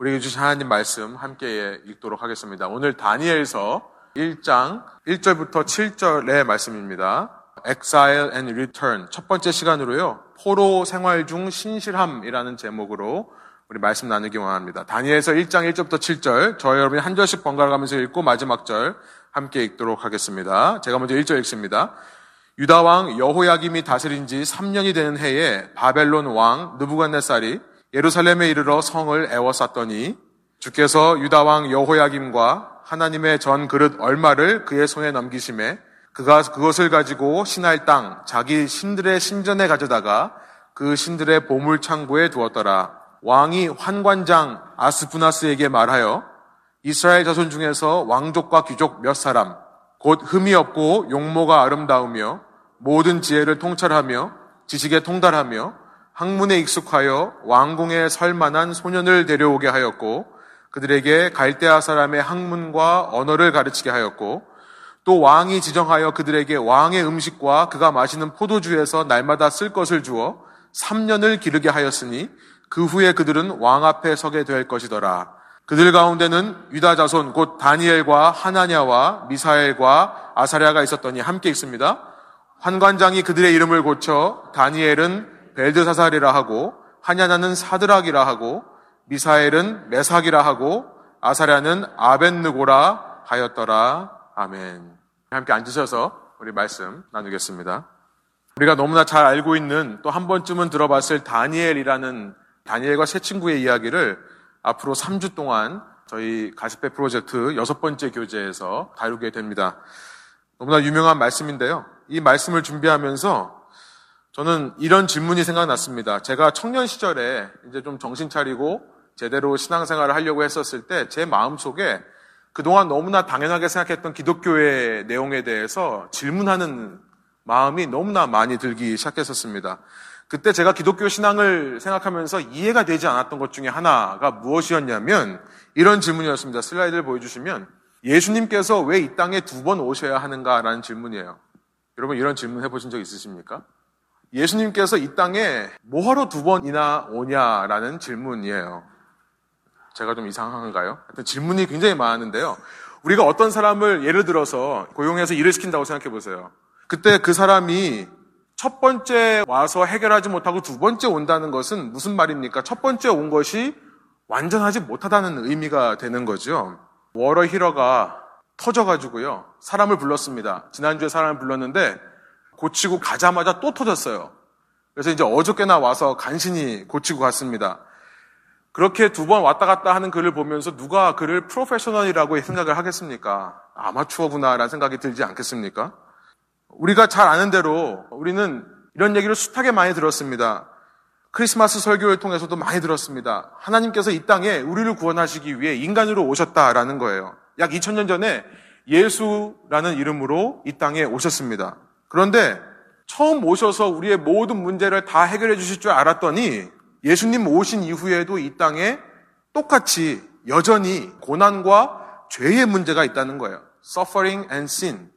우리에게 주신 하나님 말씀 함께 읽도록 하겠습니다. 오늘 다니엘서 1장 1절부터 7절의 말씀입니다. Exile and Return 첫 번째 시간으로요. 포로 생활 중 신실함이라는 제목으로 우리 말씀 나누기 원합니다. 다니엘서 1장 1절부터 7절 저희 여러분이 한 절씩 번갈아 가면서 읽고 마지막 절 함께 읽도록 하겠습니다. 제가 먼저 1절 읽습니다. 유다 왕 여호야김이 다스린 지 3년이 되는 해에 바벨론 왕 느부갓네살이 예루살렘에 이르러 성을 애워쌌더니 주께서 유다 왕 여호야김과 하나님의 전 그릇 얼마를 그의 손에 넘기심에 그가 그것을 가지고 신할 땅 자기 신들의 신전에 가져다가 그 신들의 보물 창고에 두었더라. 왕이 환관장 아스푸나스에게 말하여 이스라엘 자손 중에서 왕족과 귀족 몇 사람 곧 흠이 없고 용모가 아름다우며 모든 지혜를 통찰하며 지식에 통달하며 학문에 익숙하여 왕궁에 설 만한 소년을 데려오게 하였고 그들에게 갈대아 사람의 학문과 언어를 가르치게 하였고 또 왕이 지정하여 그들에게 왕의 음식과 그가 마시는 포도주에서 날마다 쓸 것을 주어 3년을 기르게 하였으니 그 후에 그들은 왕 앞에 서게 될 것이더라. 그들 가운데는 유다 자손 곧 다니엘과 하나냐와 미사엘과 아사랴가 있었더니 함께 있습니다. 환관장이 그들의 이름을 고쳐 다니엘은 벨드사살이라 하고 하냐나는 사드락이라 하고 미사엘은 메삭이라 하고 아사랴는 아벤느고라 하였더라. 아멘. 함께 앉으셔서 우리 말씀 나누겠습니다. 우리가 너무나 잘 알고 있는 또 한 번쯤은 들어봤을 다니엘이라는 다니엘과 세 친구의 이야기를 앞으로 3주 동안 저희 가스페 프로젝트 여섯 번째 교재에서 다루게 됩니다. 너무나 유명한 말씀인데요. 이 말씀을 준비하면서 저는 이런 질문이 생각났습니다. 제가 청년 시절에 이제 좀 정신 차리고 제대로 신앙생활을 하려고 했었을 때 제 마음속에 그동안 너무나 당연하게 생각했던 기독교의 내용에 대해서 질문하는 마음이 너무나 많이 들기 시작했었습니다. 그때 제가 기독교 신앙을 생각하면서 이해가 되지 않았던 것 중에 하나가 무엇이었냐면 이런 질문이었습니다. 슬라이드를 보여주시면 예수님께서 왜 이 땅에 두 번 오셔야 하는가라는 질문이에요. 여러분 이런 질문 해보신 적 있으십니까? 예수님께서 이 땅에 뭐하러 두 번이나 오냐라는 질문이에요. 제가 좀 이상한가요? 하여튼 질문이 굉장히 많은데요. 우리가 어떤 사람을 예를 들어서 고용해서 일을 시킨다고 생각해 보세요. 그때 그 사람이 첫 번째 와서 해결하지 못하고 두 번째 온다는 것은 무슨 말입니까? 첫 번째 온 것이 완전하지 못하다는 의미가 되는 거죠. 워러 히러가 터져가지고요. 사람을 불렀습니다. 지난주에 사람을 불렀는데 고치고 가자마자 또 터졌어요. 그래서 이제 어저께나 와서 간신히 고치고 갔습니다. 그렇게 두 번 왔다 갔다 하는 글을 보면서 누가 그를 프로페셔널이라고 생각을 하겠습니까? 아마추어구나라는 생각이 들지 않겠습니까? 우리가 잘 아는 대로 우리는 이런 얘기를 숱하게 많이 들었습니다. 크리스마스 설교를 통해서도 많이 들었습니다. 하나님께서 이 땅에 우리를 구원하시기 위해 인간으로 오셨다라는 거예요. 약 2000년 전에 예수라는 이름으로 이 땅에 오셨습니다. 그런데 처음 오셔서 우리의 모든 문제를 다 해결해 주실 줄 알았더니 예수님 오신 이후에도 이 땅에 똑같이 여전히 고난과 죄의 문제가 있다는 거예요. suffering and sin.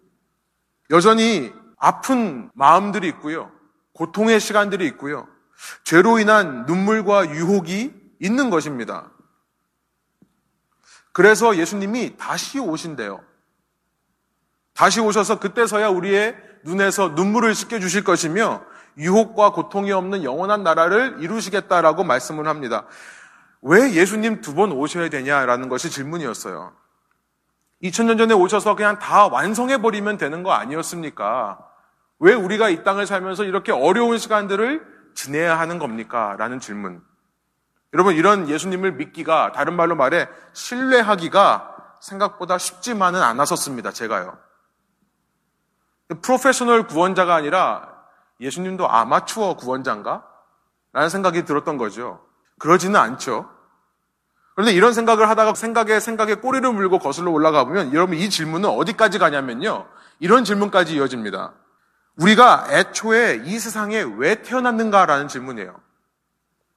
여전히 아픈 마음들이 있고요. 고통의 시간들이 있고요. 죄로 인한 눈물과 유혹이 있는 것입니다. 그래서 예수님이 다시 오신대요. 다시 오셔서 그때서야 우리의 눈에서 눈물을 씻겨 주실 것이며 유혹과 고통이 없는 영원한 나라를 이루시겠다라고 말씀을 합니다. 왜 예수님 두 번 오셔야 되냐라는 것이 질문이었어요. 2000년 전에 오셔서 그냥 다 완성해버리면 되는 거 아니었습니까? 왜 우리가 이 땅을 살면서 이렇게 어려운 시간들을 지내야 하는 겁니까? 라는 질문. 여러분, 이런 예수님을 믿기가, 다른 말로 말해, 신뢰하기가 생각보다 쉽지만은 않았었습니다, 제가요. 프로페셔널 구원자가 아니라 예수님도 아마추어 구원자인가? 라는 생각이 들었던 거죠. 그러지는 않죠. 그런데 이런 생각을 하다가 생각에 생각에 꼬리를 물고 거슬러 올라가 보면 여러분 이 질문은 어디까지 가냐면요. 이런 질문까지 이어집니다. 우리가 애초에 이 세상에 왜 태어났는가라는 질문이에요.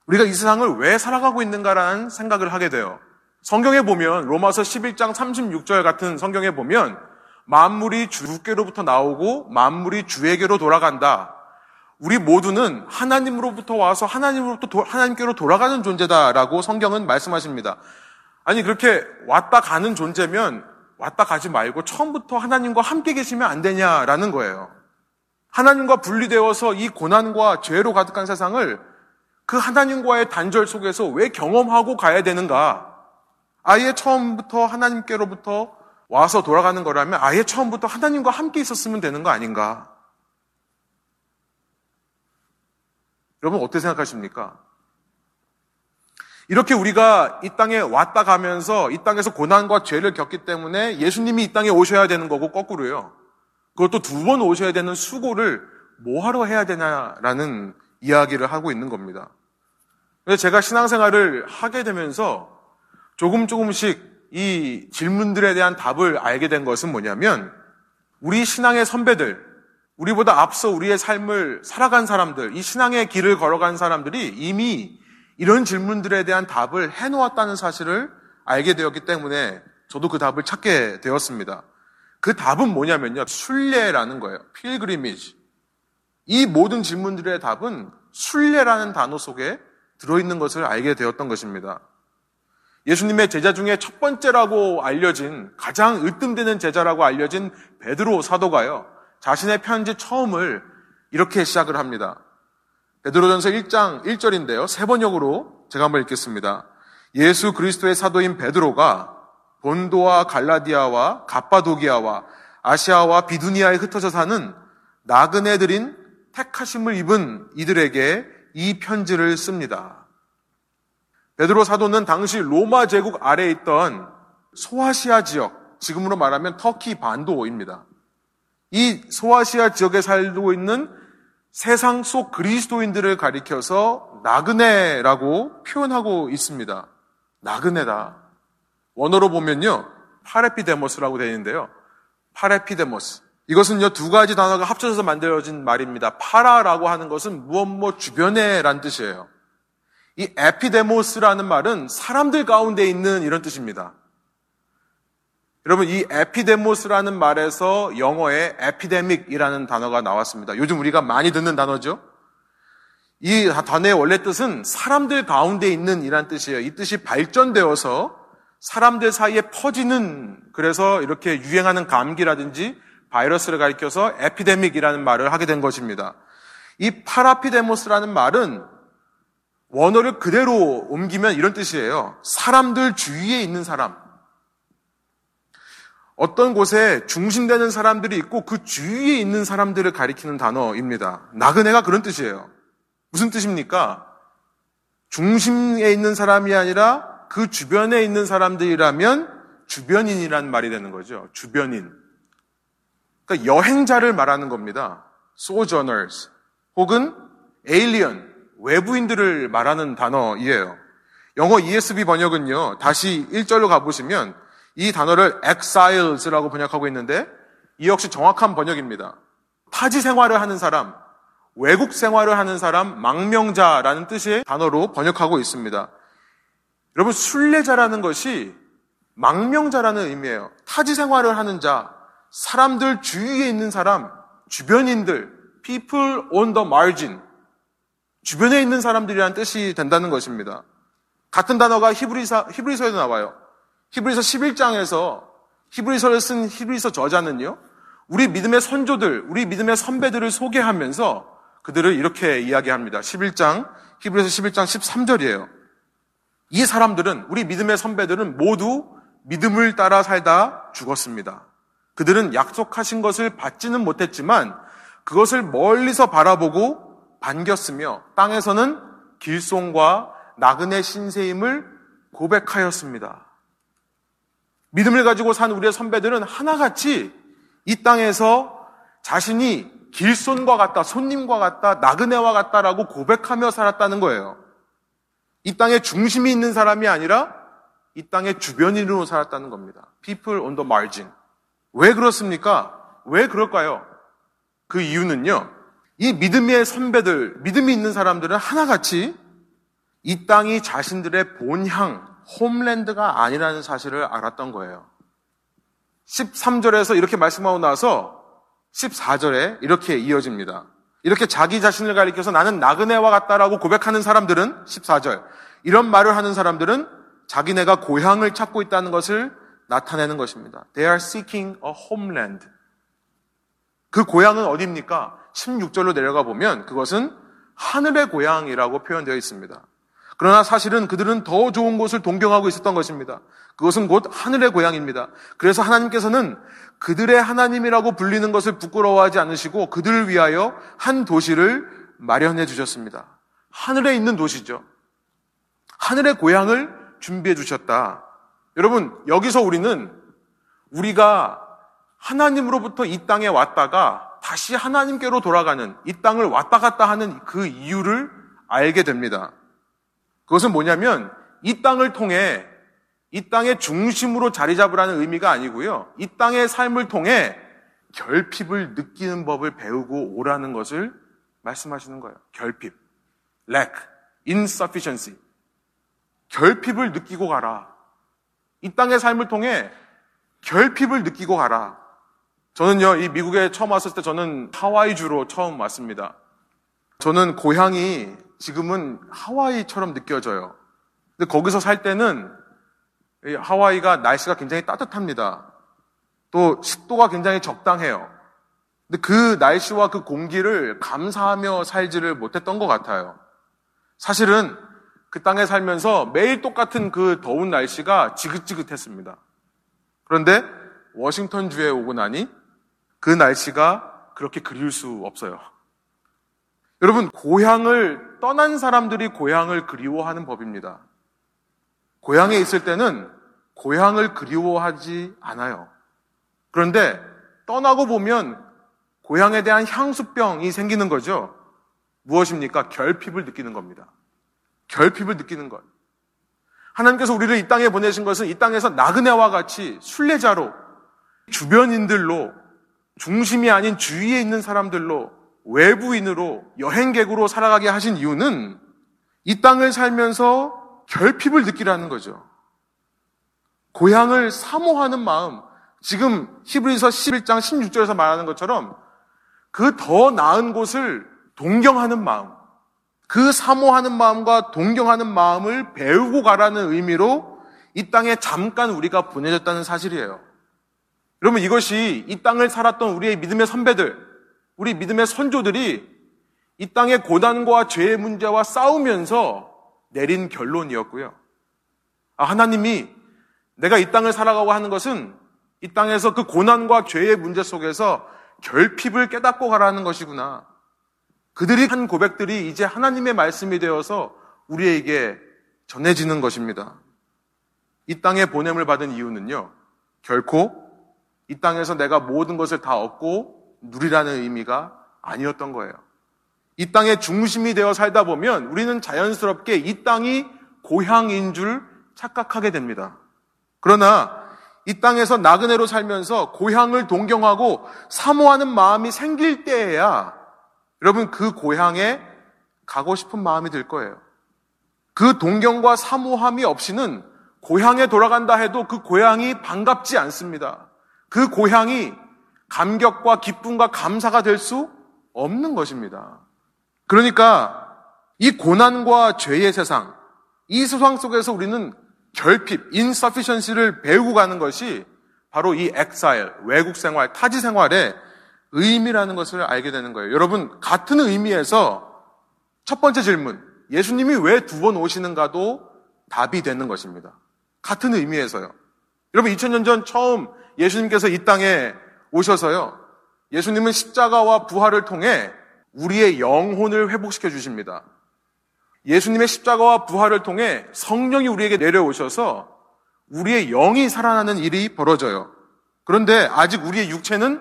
우리가 이 세상을 왜 살아가고 있는가라는 생각을 하게 돼요. 성경에 보면 로마서 11장 36절 같은 성경에 보면 만물이 주께로부터 나오고 만물이 주에게로 돌아간다. 우리 모두는 하나님으로부터 와서 하나님으로부터 도, 하나님께로 돌아가는 존재다라고 성경은 말씀하십니다. 아니 그렇게 왔다 가는 존재면 왔다 가지 말고 처음부터 하나님과 함께 계시면 안 되냐라는 거예요. 하나님과 분리되어서 이 고난과 죄로 가득한 세상을 그 하나님과의 단절 속에서 왜 경험하고 가야 되는가? 아예 처음부터 하나님께로부터 와서 돌아가는 거라면 아예 처음부터 하나님과 함께 있었으면 되는 거 아닌가? 여러분 어떻게 생각하십니까? 이렇게 우리가 이 땅에 왔다 가면서 이 땅에서 고난과 죄를 겪기 때문에 예수님이 이 땅에 오셔야 되는 거고 거꾸로요. 그것도 두 번 오셔야 되는 수고를 뭐하러 해야 되냐라는 이야기를 하고 있는 겁니다. 제가 신앙생활을 하게 되면서 조금 조금씩 이 질문들에 대한 답을 알게 된 것은 뭐냐면 우리 신앙의 선배들, 우리보다 앞서 우리의 삶을 살아간 사람들, 이 신앙의 길을 걸어간 사람들이 이미 이런 질문들에 대한 답을 해놓았다는 사실을 알게 되었기 때문에 저도 그 답을 찾게 되었습니다. 그 답은 뭐냐면요. 순례라는 거예요. 필그리미지. 이 모든 질문들의 답은 순례라는 단어 속에 들어있는 것을 알게 되었던 것입니다. 예수님의 제자 중에 첫 번째라고 알려진 가장 으뜸되는 제자라고 알려진 베드로 사도가요. 자신의 편지 처음을 이렇게 시작을 합니다. 베드로전서 1장 1절인데요. 세 번역으로 제가 한번 읽겠습니다. 예수 그리스도의 사도인 베드로가 본도와 갈라디아와 갑바도기아와 아시아와 비두니아에 흩어져 사는 나그네들인 택하심을 입은 이들에게 이 편지를 씁니다. 베드로 사도는 당시 로마 제국 아래에 있던 소아시아 지역, 지금으로 말하면 터키 반도입니다. 이 소아시아 지역에 살고 있는 세상 속 그리스도인들을 가리켜서 나그네라고 표현하고 있습니다. 나그네다. 원어로 보면요. 파레피데모스라고 되어 있는데요. 파레피데모스. 이것은요, 두 가지 단어가 합쳐져서 만들어진 말입니다. 파라라고 하는 것은 무엇 뭐 주변에 란 뜻이에요. 이 에피데모스라는 말은 사람들 가운데 있는 이런 뜻입니다. 여러분, 이 에피데모스라는 말에서 영어에 epidemic이라는 단어가 나왔습니다. 요즘 우리가 많이 듣는 단어죠? 이 단어의 원래 뜻은 사람들 가운데 있는 이란 뜻이에요. 이 뜻이 발전되어서 사람들 사이에 퍼지는 그래서 이렇게 유행하는 감기라든지 바이러스를 가리켜서 epidemic이라는 말을 하게 된 것입니다. 이 파레피데모스라는 말은 원어를 그대로 옮기면 이런 뜻이에요. 사람들 주위에 있는 사람. 어떤 곳에 중심되는 사람들이 있고 그 주위에 있는 사람들을 가리키는 단어입니다. 나그네가 그런 뜻이에요. 무슨 뜻입니까? 중심에 있는 사람이 아니라 그 주변에 있는 사람들이라면 주변인이라는 말이 되는 거죠. 주변인. 그러니까 여행자를 말하는 겁니다. sojourners 혹은 alien 외부인들을 말하는 단어이에요. 영어 ESV 번역은요. 다시 1절로 가보시면 이 단어를 exiles라고 번역하고 있는데 이 역시 정확한 번역입니다. 타지 생활을 하는 사람, 외국 생활을 하는 사람, 망명자라는 뜻의 단어로 번역하고 있습니다. 여러분, 순례자라는 것이 망명자라는 의미예요. 타지 생활을 하는 자, 사람들 주위에 있는 사람, 주변인들, people on the margin. 주변에 있는 사람들이라는 뜻이 된다는 것입니다. 같은 단어가 히브리서, 히브리서에도 나와요. 히브리서 11장에서 히브리서를 쓴 히브리서 저자는요, 우리 믿음의 선조들, 우리 믿음의 선배들을 소개하면서 그들을 이렇게 이야기합니다. 11장, 히브리서 11장 13절이에요. 이 사람들은 우리 믿음의 선배들은 모두 믿음을 따라 살다 죽었습니다. 그들은 약속하신 것을 받지는 못했지만 그것을 멀리서 바라보고 반겼으며 땅에서는 길송과 나그네 신세임을 고백하였습니다. 믿음을 가지고 산 우리의 선배들은 하나같이 이 땅에서 자신이 길손과 같다, 손님과 같다, 나그네와 같다라고 고백하며 살았다는 거예요. 이 땅에 중심이 있는 사람이 아니라 이 땅의 주변인으로 살았다는 겁니다. People on the margin. 왜 그렇습니까? 왜 그럴까요? 그 이유는요. 이 믿음의 선배들, 믿음이 있는 사람들은 하나같이 이 땅이 자신들의 본향, 홈랜드가 아니라는 사실을 알았던 거예요. 13절에서 이렇게 말씀하고 나서 14절에 이렇게 이어집니다. 이렇게 자기 자신을 가리켜서 나는 나그네와 같다라고 고백하는 사람들은 14절. 이런 말을 하는 사람들은 자기네가 고향을 찾고 있다는 것을 나타내는 것입니다. They are seeking a homeland. 그 고향은 어디입니까? 16절로 내려가 보면 그것은 하늘의 고향이라고 표현되어 있습니다. 그러나 사실은 그들은 더 좋은 곳을 동경하고 있었던 것입니다. 그것은 곧 하늘의 고향입니다. 그래서 하나님께서는 그들의 하나님이라고 불리는 것을 부끄러워하지 않으시고 그들을 위하여 한 도시를 마련해 주셨습니다. 하늘에 있는 도시죠. 하늘의 고향을 준비해 주셨다. 여러분, 여기서 우리는 우리가 하나님으로부터 이 땅에 왔다가 다시 하나님께로 돌아가는 이 땅을 왔다 갔다 하는 그 이유를 알게 됩니다. 그것은 뭐냐면 이 땅을 통해 이 땅의 중심으로 자리 잡으라는 의미가 아니고요. 이 땅의 삶을 통해 결핍을 느끼는 법을 배우고 오라는 것을 말씀하시는 거예요. 결핍. lack. insufficiency. 결핍을 느끼고 가라. 이 땅의 삶을 통해 결핍을 느끼고 가라. 저는요, 이 미국에 처음 왔을 때 저는 하와이주로 처음 왔습니다. 저는 고향이 지금은 하와이처럼 느껴져요. 근데 거기서 살 때는 하와이가 날씨가 굉장히 따뜻합니다. 또 습도가 굉장히 적당해요. 근데 그 날씨와 그 공기를 감사하며 살지를 못했던 것 같아요. 사실은 그 땅에 살면서 매일 똑같은 그 더운 날씨가 지긋지긋했습니다. 그런데 워싱턴주에 오고 나니 그 날씨가 그렇게 그리울 수 없어요. 여러분, 고향을 떠난 사람들이 고향을 그리워하는 법입니다. 고향에 있을 때는 고향을 그리워하지 않아요. 그런데 떠나고 보면 고향에 대한 향수병이 생기는 거죠. 무엇입니까? 결핍을 느끼는 겁니다. 결핍을 느끼는 것. 하나님께서 우리를 이 땅에 보내신 것은 이 땅에서 나그네와 같이 순례자로 주변인들로 중심이 아닌 주위에 있는 사람들로 외부인으로 여행객으로 살아가게 하신 이유는 이 땅을 살면서 결핍을 느끼라는 거죠. 고향을 사모하는 마음, 지금 히브리서 11장 16절에서 말하는 것처럼 그 더 나은 곳을 동경하는 마음, 그 사모하는 마음과 동경하는 마음을 배우고 가라는 의미로 이 땅에 잠깐 우리가 보내졌다는 사실이에요. 여러분 이것이 이 땅을 살았던 우리의 믿음의 선배들, 우리 믿음의 선조들이 이 땅의 고난과 죄의 문제와 싸우면서 내린 결론이었고요. 아, 하나님이 내가 이 땅을 살아가고 하는 것은 이 땅에서 그 고난과 죄의 문제 속에서 결핍을 깨닫고 가라는 것이구나. 그들이 한 고백들이 이제 하나님의 말씀이 되어서 우리에게 전해지는 것입니다. 이 땅에 보냄을 받은 이유는요, 결코 이 땅에서 내가 모든 것을 다 얻고 누리라는 의미가 아니었던 거예요. 이 땅의 중심이 되어 살다 보면 우리는 자연스럽게 이 땅이 고향인 줄 착각하게 됩니다. 그러나 이 땅에서 나그네로 살면서 고향을 동경하고 사모하는 마음이 생길 때에야 여러분 그 고향에 가고 싶은 마음이 들 거예요. 그 동경과 사모함이 없이는 고향에 돌아간다 해도 그 고향이 반갑지 않습니다. 그 고향이 감격과 기쁨과 감사가 될 수 없는 것입니다. 그러니까 이 고난과 죄의 세상, 이 세상 속에서 우리는 결핍, insufficiency를 배우고 가는 것이 바로 이 exile, 외국 생활, 타지 생활의 의미라는 것을 알게 되는 거예요. 여러분, 같은 의미에서 첫 번째 질문, 예수님이 왜 두 번 오시는가도 답이 되는 것입니다. 같은 의미에서요. 여러분, 2000년 전 처음 예수님께서 이 땅에 오셔서요. 예수님은 십자가와 부활을 통해 우리의 영혼을 회복시켜 주십니다. 예수님의 십자가와 부활을 통해 성령이 우리에게 내려오셔서 우리의 영이 살아나는 일이 벌어져요. 그런데 아직 우리의 육체는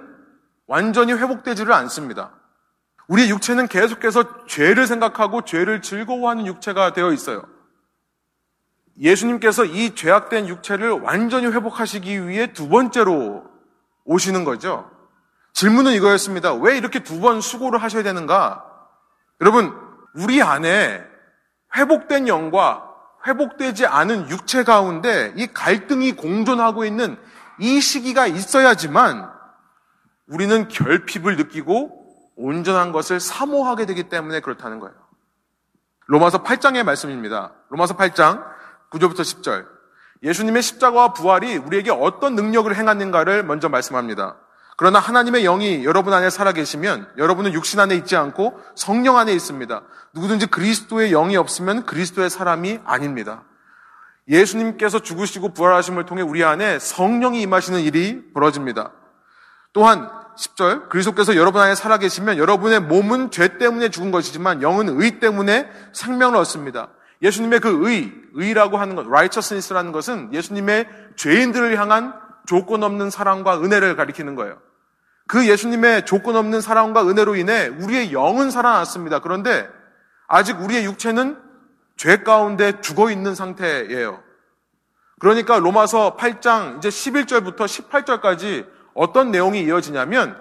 완전히 회복되지를 않습니다. 우리의 육체는 계속해서 죄를 생각하고 죄를 즐거워하는 육체가 되어 있어요. 예수님께서 이 죄악된 육체를 완전히 회복하시기 위해 두 번째로 오시는 거죠. 질문은 이거였습니다. 왜 이렇게 두 번 수고를 하셔야 되는가? 여러분, 우리 안에 회복된 영과 회복되지 않은 육체 가운데 이 갈등이 공존하고 있는 이 시기가 있어야지만 우리는 결핍을 느끼고 온전한 것을 사모하게 되기 때문에 그렇다는 거예요. 로마서 8장의 말씀입니다. 로마서 8장 9절부터 10절. 예수님의 십자가와 부활이 우리에게 어떤 능력을 행하는가를 먼저 말씀합니다. 그러나 하나님의 영이 여러분 안에 살아계시면 여러분은 육신 안에 있지 않고 성령 안에 있습니다. 누구든지 그리스도의 영이 없으면 그리스도의 사람이 아닙니다. 예수님께서 죽으시고 부활하심을 통해 우리 안에 성령이 임하시는 일이 벌어집니다. 또한 10절 그리스도께서 여러분 안에 살아계시면 여러분의 몸은 죄 때문에 죽은 것이지만 영은 의 때문에 생명을 얻습니다. 예수님의 그 의, 의라고 하는 것, righteousness라는 것은 예수님의 죄인들을 향한 조건 없는 사랑과 은혜를 가리키는 거예요. 그 예수님의 조건 없는 사랑과 은혜로 인해 우리의 영은 살아났습니다. 그런데 아직 우리의 육체는 죄 가운데 죽어 있는 상태예요. 그러니까 로마서 8장 이제 11절부터 18절까지 어떤 내용이 이어지냐면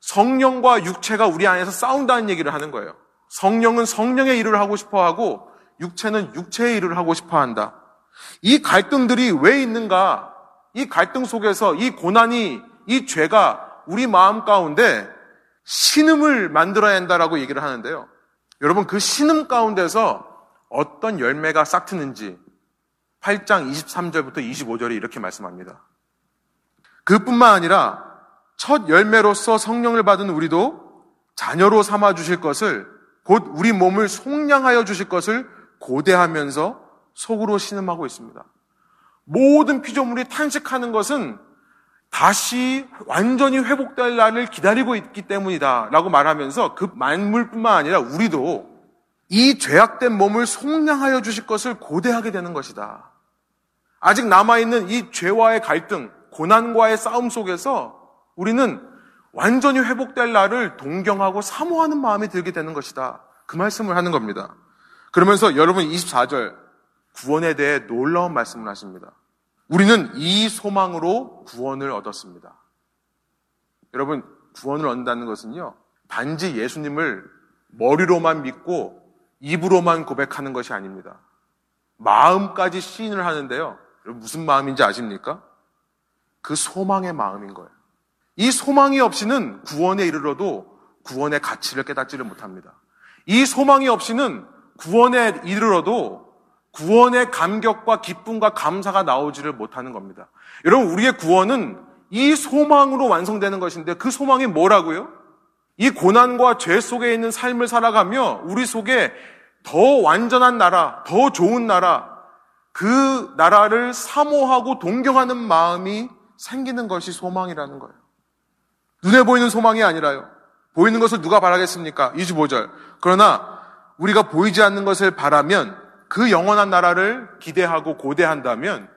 성령과 육체가 우리 안에서 싸운다는 얘기를 하는 거예요. 성령은 성령의 일을 하고 싶어 하고 육체는 육체의 일을 하고 싶어 한다. 이 갈등들이 왜 있는가? 이 갈등 속에서 이 고난이, 이 죄가 우리 마음 가운데 신음을 만들어야 한다라고 얘기를 하는데요. 여러분 그 신음 가운데서 어떤 열매가 싹 트는지 8장 23절부터 25절에 이렇게 말씀합니다. 그뿐만 아니라 첫 열매로서 성령을 받은 우리도 자녀로 삼아 주실 것을 곧 우리 몸을 속량하여 주실 것을 고대하면서 속으로 신음하고 있습니다. 모든 피조물이 탄식하는 것은 다시 완전히 회복될 날을 기다리고 있기 때문이다. 라고 말하면서 그 만물뿐만 아니라 우리도 이 죄악된 몸을 속량하여 주실 것을 고대하게 되는 것이다. 아직 남아있는 이 죄와의 갈등, 고난과의 싸움 속에서 우리는 완전히 회복될 날을 동경하고 사모하는 마음이 들게 되는 것이다. 그 말씀을 하는 겁니다. 그러면서 여러분 24절 구원에 대해 놀라운 말씀을 하십니다. 우리는 이 소망으로 구원을 얻었습니다. 여러분, 구원을 얻는다는 것은요, 단지 예수님을 머리로만 믿고 입으로만 고백하는 것이 아닙니다. 마음까지 시인을 하는데요. 무슨 마음인지 아십니까? 그 소망의 마음인 거예요. 이 소망이 없이는 구원에 이르러도 구원의 가치를 깨닫지를 못합니다. 이 소망이 없이는 구원에 이르러도 구원의 감격과 기쁨과 감사가 나오지를 못하는 겁니다. 여러분, 우리의 구원은 이 소망으로 완성되는 것인데 그 소망이 뭐라고요? 이 고난과 죄 속에 있는 삶을 살아가며 우리 속에 더 완전한 나라, 더 좋은 나라, 그 나라를 사모하고 동경하는 마음이 생기는 것이 소망이라는 거예요. 눈에 보이는 소망이 아니라요. 보이는 것을 누가 바라겠습니까? 25절. 그러나 우리가 보이지 않는 것을 바라면 그 영원한 나라를 기대하고 고대한다면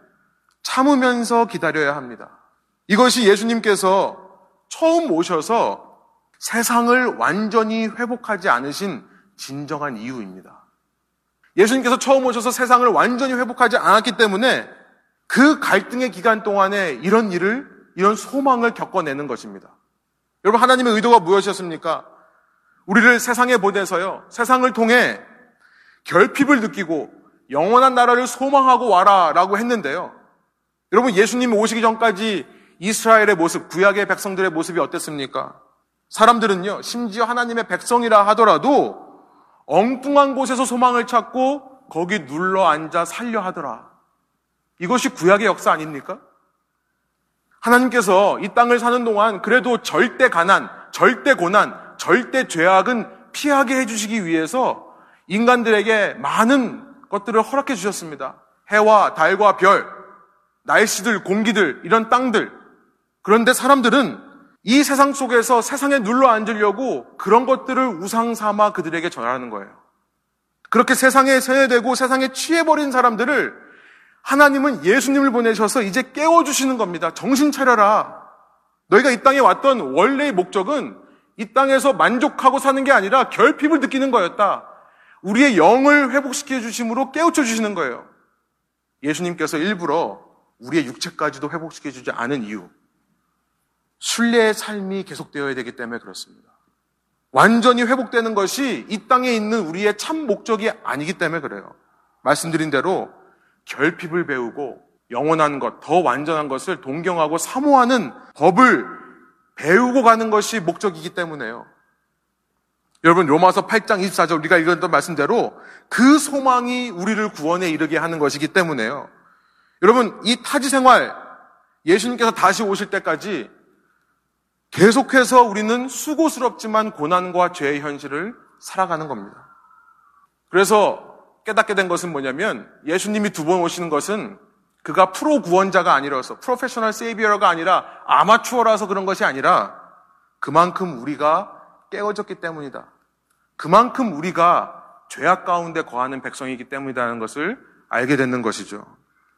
참으면서 기다려야 합니다. 이것이 예수님께서 처음 오셔서 세상을 완전히 회복하지 않으신 진정한 이유입니다. 예수님께서 처음 오셔서 세상을 완전히 회복하지 않았기 때문에 그 갈등의 기간 동안에 이런 일을, 이런 소망을 겪어내는 것입니다. 여러분, 하나님의 의도가 무엇이었습니까? 우리를 세상에 보내서요, 세상을 통해 결핍을 느끼고 영원한 나라를 소망하고 와라 라고 했는데요. 여러분, 예수님이 오시기 전까지 이스라엘의 모습, 구약의 백성들의 모습이 어땠습니까? 사람들은요, 심지어 하나님의 백성이라 하더라도 엉뚱한 곳에서 소망을 찾고 거기 눌러 앉아 살려 하더라. 이것이 구약의 역사 아닙니까? 하나님께서 이 땅을 사는 동안 그래도 절대 가난, 절대 고난, 절대 죄악은 피하게 해주시기 위해서 인간들에게 많은 것들을 허락해 주셨습니다. 해와 달과 별, 날씨들, 공기들, 이런 땅들. 그런데 사람들은 이 세상 속에서 세상에 눌러 앉으려고 그런 것들을 우상 삼아 그들에게 전하는 거예요. 그렇게 세상에 세뇌되고 세상에 취해버린 사람들을 하나님은 예수님을 보내셔서 이제 깨워주시는 겁니다. 정신 차려라. 너희가 이 땅에 왔던 원래의 목적은 이 땅에서 만족하고 사는 게 아니라 결핍을 느끼는 거였다. 우리의 영을 회복시켜 주심으로 깨우쳐 주시는 거예요. 예수님께서 일부러 우리의 육체까지도 회복시켜 주지 않은 이유. 순례의 삶이 계속되어야 되기 때문에 그렇습니다. 완전히 회복되는 것이 이 땅에 있는 우리의 참 목적이 아니기 때문에 그래요. 말씀드린 대로 결핍을 배우고 영원한 것, 더 완전한 것을 동경하고 사모하는 법을 배우고 가는 것이 목적이기 때문에요. 여러분 로마서 8장 24절 우리가 읽었던 말씀대로 그 소망이 우리를 구원에 이르게 하는 것이기 때문에요. 여러분 이 타지 생활 예수님께서 다시 오실 때까지 계속해서 우리는 수고스럽지만 고난과 죄의 현실을 살아가는 겁니다. 그래서 깨닫게 된 것은 뭐냐면 예수님이 두 번 오시는 것은 그가 프로 구원자가 아니라서 프로페셔널 세이비어가 아니라 아마추어라서 그런 것이 아니라 그만큼 우리가 깨어졌기 때문이다. 그만큼 우리가 죄악 가운데 거하는 백성이기 때문이라는 것을 알게 되는 것이죠.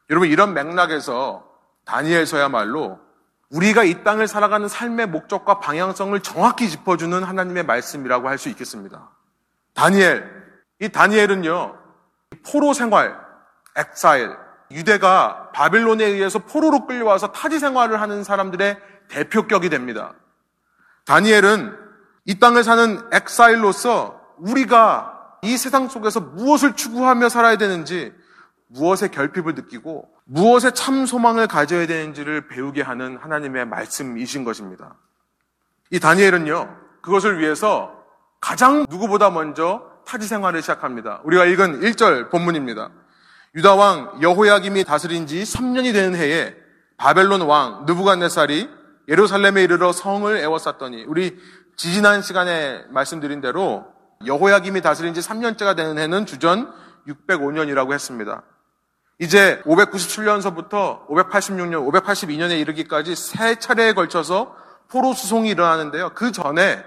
여러분 이런 맥락에서 다니엘서야말로 우리가 이 땅을 살아가는 삶의 목적과 방향성을 정확히 짚어주는 하나님의 말씀이라고 할 수 있겠습니다. 다니엘, 이 다니엘은요, 포로 생활, 엑사일, 유대가 바빌론에 의해서 포로로 끌려와서 타지 생활을 하는 사람들의 대표격이 됩니다. 다니엘은 이 땅을 사는 엑사일로서 우리가 이 세상 속에서 무엇을 추구하며 살아야 되는지, 무엇의 결핍을 느끼고, 무엇의 참 소망을 가져야 되는지를 배우게 하는 하나님의 말씀이신 것입니다. 이 다니엘은요, 그것을 위해서 가장 누구보다 먼저 타지 생활을 시작합니다. 우리가 읽은 1절 본문입니다. 유다 왕 여호야김이 다스린 지 3년이 되는 해에 바벨론 왕 느부갓네살이 예루살렘에 이르러 성을 애워쌌더니 우리 지지난 시간에 말씀드린 대로 여호야김이 다스린 지 3년째가 되는 해는 주전 605년이라고 했습니다. 이제 597년서부터 586년, 582년에 이르기까지 세 차례에 걸쳐서 포로 수송이 일어나는데요. 그 전에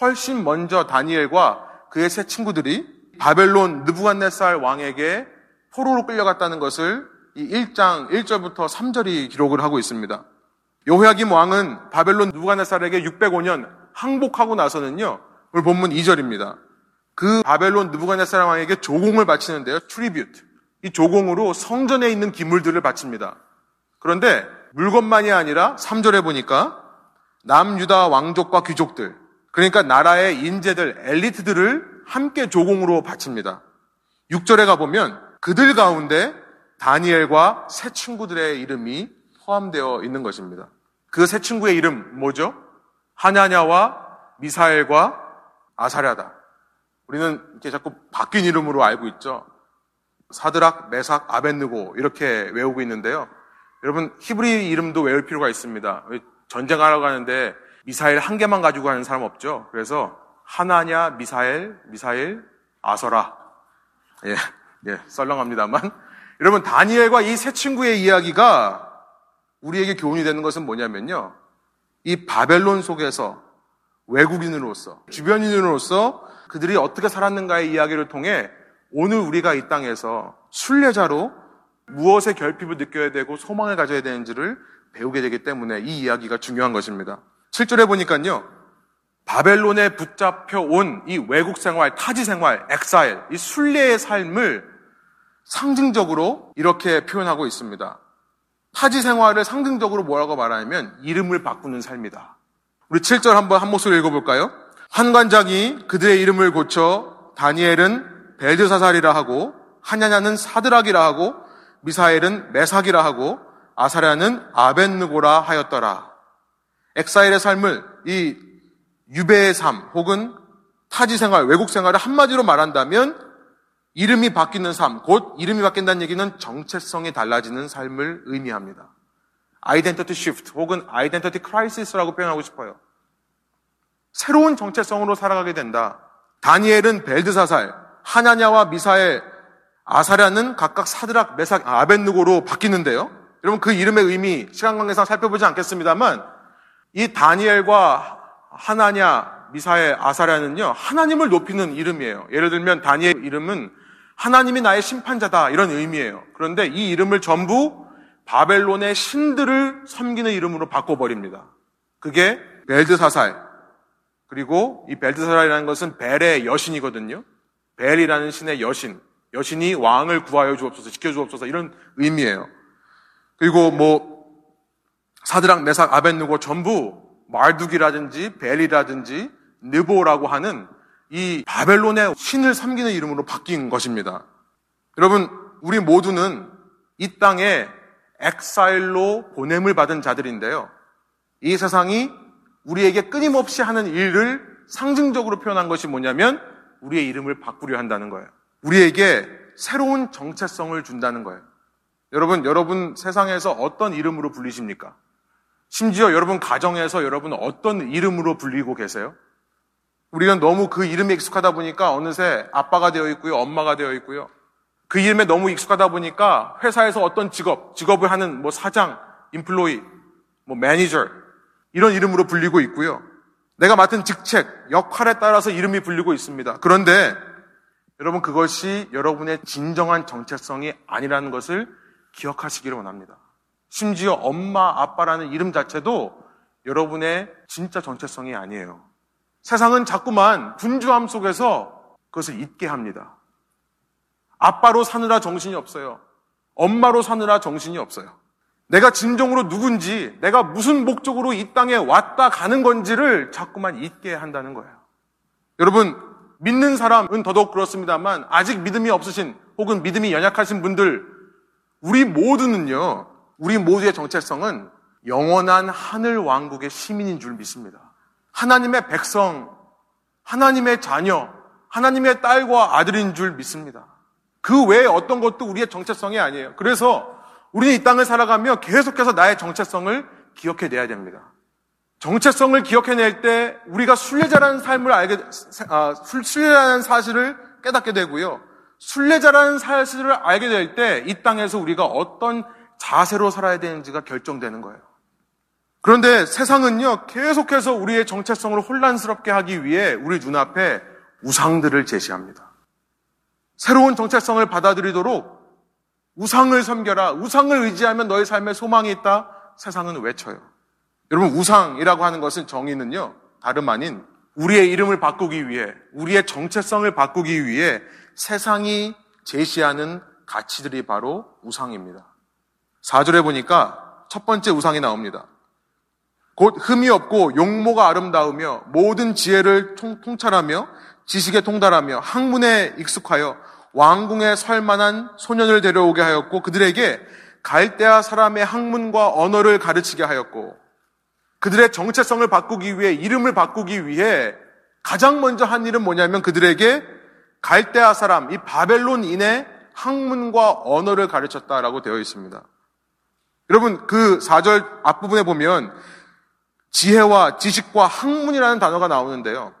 훨씬 먼저 다니엘과 그의 세 친구들이 바벨론 느부갓네살 왕에게 포로로 끌려갔다는 것을 이 1장 1절부터 3절이 기록을 하고 있습니다. 여호야김 왕은 바벨론 느부갓네살에게 605년 항복하고 나서는요. 오늘 본문 2절입니다. 그 바벨론 느부갓네살 왕에게 조공을 바치는데요. Tribute. 이 조공으로 성전에 있는 기물들을 바칩니다. 그런데 물건만이 아니라 3절에 보니까 남유다 왕족과 귀족들, 그러니까 나라의 인재들, 엘리트들을 함께 조공으로 바칩니다. 6절에 가보면 그들 가운데 다니엘과 세 친구들의 이름이 포함되어 있는 것입니다. 그 세 친구의 이름 뭐죠? 하냐냐와 미사엘과 아사랴다. 우리는 이렇게 자꾸 바뀐 이름으로 알고 있죠. 사드락, 메삭, 아벤느고 이렇게 외우고 있는데요. 여러분 히브리 이름도 외울 필요가 있습니다. 전쟁하러 가는데 미사일 한 개만 가지고 가는 사람 없죠. 그래서 하나냐, 미사엘, 미사일, 아서라. 예, 예, 썰렁합니다만. 여러분, 다니엘과 이 세 친구의 이야기가 우리에게 교훈이 되는 것은 뭐냐면요. 이 바벨론 속에서 외국인으로서, 주변인으로서 그들이 어떻게 살았는가의 이야기를 통해 오늘 우리가 이 땅에서 순례자로 무엇의 결핍을 느껴야 되고 소망을 가져야 되는지를 배우게 되기 때문에 이 이야기가 중요한 것입니다. 7절에 보니까요. 바벨론에 붙잡혀 온 이 외국 생활, 타지 생활, 엑사일, 이 순례의 삶을 상징적으로 이렇게 표현하고 있습니다. 타지 생활을 상징적으로 뭐라고 말하냐면 이름을 바꾸는 삶이다. 우리 7절 한번 한 목소리 읽어볼까요? 환관장이 그들의 이름을 고쳐 다니엘은 벨드사살이라 하고 하냐냐는 사드락이라 하고 미사엘은 메삭이라 하고 아사랴는 아벤느고라 하였더라. Exile의 삶을 이 유배의 삶 혹은 타지 생활, 외국 생활을 한마디로 말한다면 이름이 바뀌는 삶, 곧 이름이 바뀐다는 얘기는 정체성이 달라지는 삶을 의미합니다. Identity shift 혹은 identity crisis라고 표현하고 싶어요. 새로운 정체성으로 살아가게 된다. 다니엘은 벨드사살, 하나냐와 미사엘, 아사랴는 각각 사드락, 메삭, 아벤누고로 바뀌는데요. 여러분 그 이름의 의미 시간 관계상 살펴보지 않겠습니다만 이 다니엘과 하나냐, 미사엘, 아사랴는요, 하나님을 높이는 이름이에요. 예를 들면 다니엘 이름은 하나님이 나의 심판자다 이런 의미예요. 그런데 이 이름을 전부 바벨론의 신들을 섬기는 이름으로 바꿔버립니다. 그게 벨드사살. 그리고 이 벨드사살이라는 것은 벨의 여신이거든요. 벨이라는 신의 여신. 여신이 왕을 구하여 주옵소서, 지켜 주옵소서 이런 의미예요. 그리고 뭐 사드랑 메삭 아벤누고 전부 말두기라든지 벨이라든지 느보라고 하는 이 바벨론의 신을 섬기는 이름으로 바뀐 것입니다. 여러분, 우리 모두는 이 땅에 엑사일로 보냄을 받은 자들인데요. 이 세상이 우리에게 끊임없이 하는 일을 상징적으로 표현한 것이 뭐냐면 우리의 이름을 바꾸려 한다는 거예요. 우리에게 새로운 정체성을 준다는 거예요. 여러분, 여러분 세상에서 어떤 이름으로 불리십니까? 심지어 여러분 가정에서 여러분 어떤 이름으로 불리고 계세요? 우리가 너무 그 이름에 익숙하다 보니까 어느새 아빠가 되어 있고요, 엄마가 되어 있고요. 그 이름에 너무 익숙하다 보니까 회사에서 어떤 직업, 직업을 하는 뭐 사장, 인플로이, 뭐 매니저 이런 이름으로 불리고 있고요. 내가 맡은 직책, 역할에 따라서 이름이 불리고 있습니다. 그런데 여러분 그것이 여러분의 진정한 정체성이 아니라는 것을 기억하시기를 원합니다. 심지어 엄마, 아빠라는 이름 자체도 여러분의 진짜 정체성이 아니에요. 세상은 자꾸만 분주함 속에서 그것을 잊게 합니다. 아빠로 사느라 정신이 없어요. 엄마로 사느라 정신이 없어요. 내가 진정으로 누군지, 내가 무슨 목적으로 이 땅에 왔다 가는 건지를 자꾸만 잊게 한다는 거예요. 여러분, 믿는 사람은 더더욱 그렇습니다만, 아직 믿음이 없으신 혹은 믿음이 연약하신 분들, 우리 모두는요, 우리 모두의 정체성은 영원한 하늘 왕국의 시민인 줄 믿습니다. 하나님의 백성, 하나님의 자녀, 하나님의 딸과 아들인 줄 믿습니다. 그 외에 어떤 것도 우리의 정체성이 아니에요. 그래서 우리는 이 땅을 살아가며 계속해서 나의 정체성을 기억해내야 됩니다. 정체성을 기억해낼 때 우리가 순례자라는 삶을 알게, 아, 순례자라는 사실을 깨닫게 되고요. 순례자라는 사실을 알게 될 때 이 땅에서 우리가 어떤 자세로 살아야 되는지가 결정되는 거예요. 그런데 세상은요, 계속해서 우리의 정체성을 혼란스럽게 하기 위해 우리 눈앞에 우상들을 제시합니다. 새로운 정체성을 받아들이도록 우상을 섬겨라. 우상을 의지하면 너의 삶에 소망이 있다. 세상은 외쳐요. 여러분, 우상이라고 하는 것은 정의는요, 다름 아닌 우리의 이름을 바꾸기 위해, 우리의 정체성을 바꾸기 위해 세상이 제시하는 가치들이 바로 우상입니다. 4절에 보니까 첫 번째 우상이 나옵니다. 곧 흠이 없고 용모가 아름다우며 모든 지혜를 통찰하며 지식에 통달하며 학문에 익숙하여 왕궁에 설 만한 소년을 데려오게 하였고 그들에게 갈대아 사람의 학문과 언어를 가르치게 하였고 그들의 정체성을 바꾸기 위해 이름을 바꾸기 위해 가장 먼저 한 일은 뭐냐면 그들에게 갈대아 사람 이 바벨론인의 학문과 언어를 가르쳤다라고 되어 있습니다. 여러분 그 4절 앞부분에 보면 지혜와 지식과 학문이라는 단어가 나오는데요.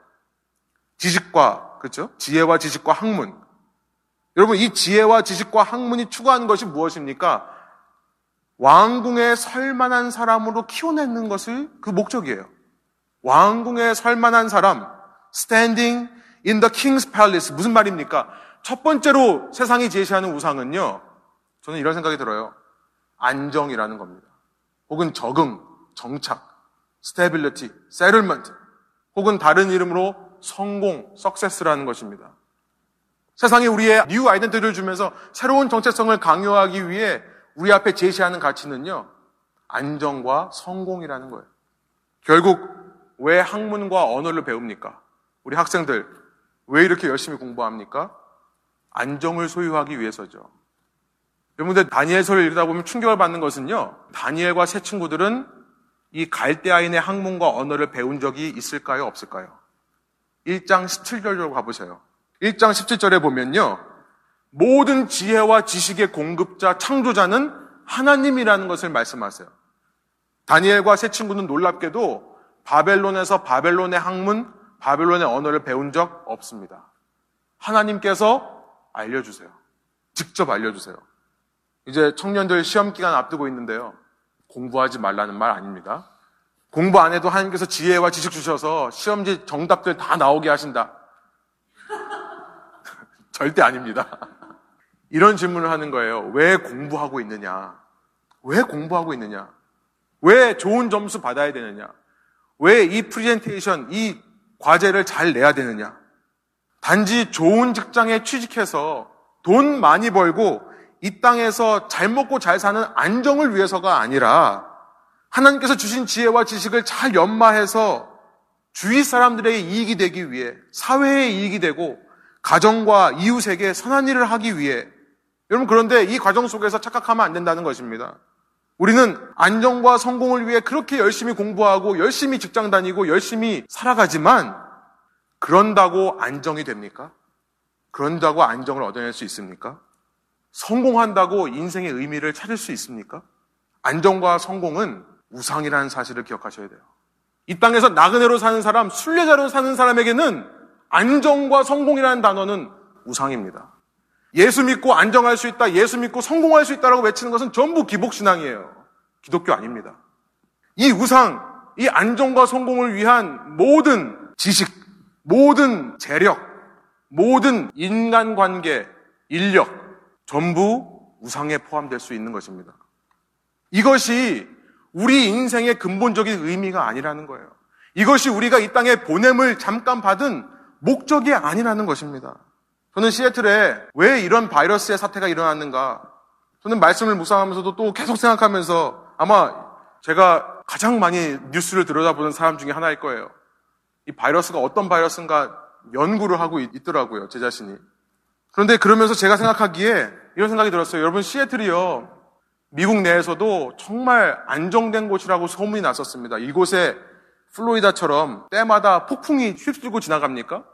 지식과 그렇죠? 지혜와 지식과 학문 여러분, 이 지혜와 지식과 학문이 추구하는 것이 무엇입니까? 왕궁에 설만한 사람으로 키워내는 것을 그 목적이에요. 왕궁에 설만한 사람, standing in the king's palace. 무슨 말입니까? 첫 번째로 세상이 제시하는 우상은요, 저는 이런 생각이 들어요. 안정이라는 겁니다. 혹은 적응, 정착, stability, settlement, 혹은 다른 이름으로 성공, success라는 것입니다. 세상이 우리의 new identity를 주면서 새로운 정체성을 강요하기 위해 우리 앞에 제시하는 가치는요, 안정과 성공이라는 거예요. 결국 왜 학문과 언어를 배웁니까? 우리 학생들 왜 이렇게 열심히 공부합니까? 안정을 소유하기 위해서죠. 여러분들 다니엘서를 읽다 보면 충격을 받는 것은요. 다니엘과 새 친구들은 이 갈대아인의 학문과 언어를 배운 적이 있을까요? 없을까요? 1장 17절로 가보세요. 1장 17절에 보면요. 모든 지혜와 지식의 공급자, 창조자는 하나님이라는 것을 말씀하세요. 다니엘과 세 친구는 놀랍게도 바벨론에서 바벨론의 학문, 바벨론의 언어를 배운 적 없습니다. 하나님께서 알려주세요. 직접 알려주세요. 이제 청년들 시험 기간 앞두고 있는데요. 공부하지 말라는 말 아닙니다. 공부 안 해도 하나님께서 지혜와 지식 주셔서 시험지 정답들 다 나오게 하신다. 절대 아닙니다. 이런 질문을 하는 거예요. 왜 공부하고 있느냐? 왜 공부하고 있느냐? 왜 좋은 점수 받아야 되느냐? 왜 이 프리젠테이션, 이 과제를 잘 내야 되느냐? 단지 좋은 직장에 취직해서 돈 많이 벌고 이 땅에서 잘 먹고 잘 사는 안정을 위해서가 아니라 하나님께서 주신 지혜와 지식을 잘 연마해서 주위 사람들에게 이익이 되기 위해 사회에 이익이 되고 가정과 이웃에게 선한 일을 하기 위해 여러분 그런데 이 과정 속에서 착각하면 안 된다는 것입니다. 우리는 안정과 성공을 위해 그렇게 열심히 공부하고 열심히 직장 다니고 열심히 살아가지만 그런다고 안정이 됩니까? 그런다고 안정을 얻어낼 수 있습니까? 성공한다고 인생의 의미를 찾을 수 있습니까? 안정과 성공은 우상이라는 사실을 기억하셔야 돼요. 이 땅에서 나그네로 사는 사람, 순례자로 사는 사람에게는 안정과 성공이라는 단어는 우상입니다. 예수 믿고 안정할 수 있다, 예수 믿고 성공할 수 있다라고 외치는 것은 전부 기복신앙이에요. 기독교 아닙니다. 이 우상, 이 안정과 성공을 위한 모든 지식, 모든 재력, 모든 인간관계, 인력, 전부 우상에 포함될 수 있는 것입니다. 이것이 우리 인생의 근본적인 의미가 아니라는 거예요. 이것이 우리가 이 땅에 보냄을 잠깐 받은 목적이 아니라는 것입니다. 저는 시애틀에 왜 이런 바이러스의 사태가 일어났는가? 저는 말씀을 묵상하면서도 또 계속 생각하면서 아마 제가 가장 많이 뉴스를 들여다보는 사람 중에 하나일 거예요. 이 바이러스가 어떤 바이러스인가 연구를 하고 있, 더라고요 제 자신이. 그런데 그러면서 제가 생각하기에 이런 생각이 들었어요. 여러분, 시애틀이요. 미국 내에서도 정말 안정된 곳이라고 소문이 났었습니다. 이곳에 플로리다처럼 때마다 폭풍이 휩쓸고 지나갑니까?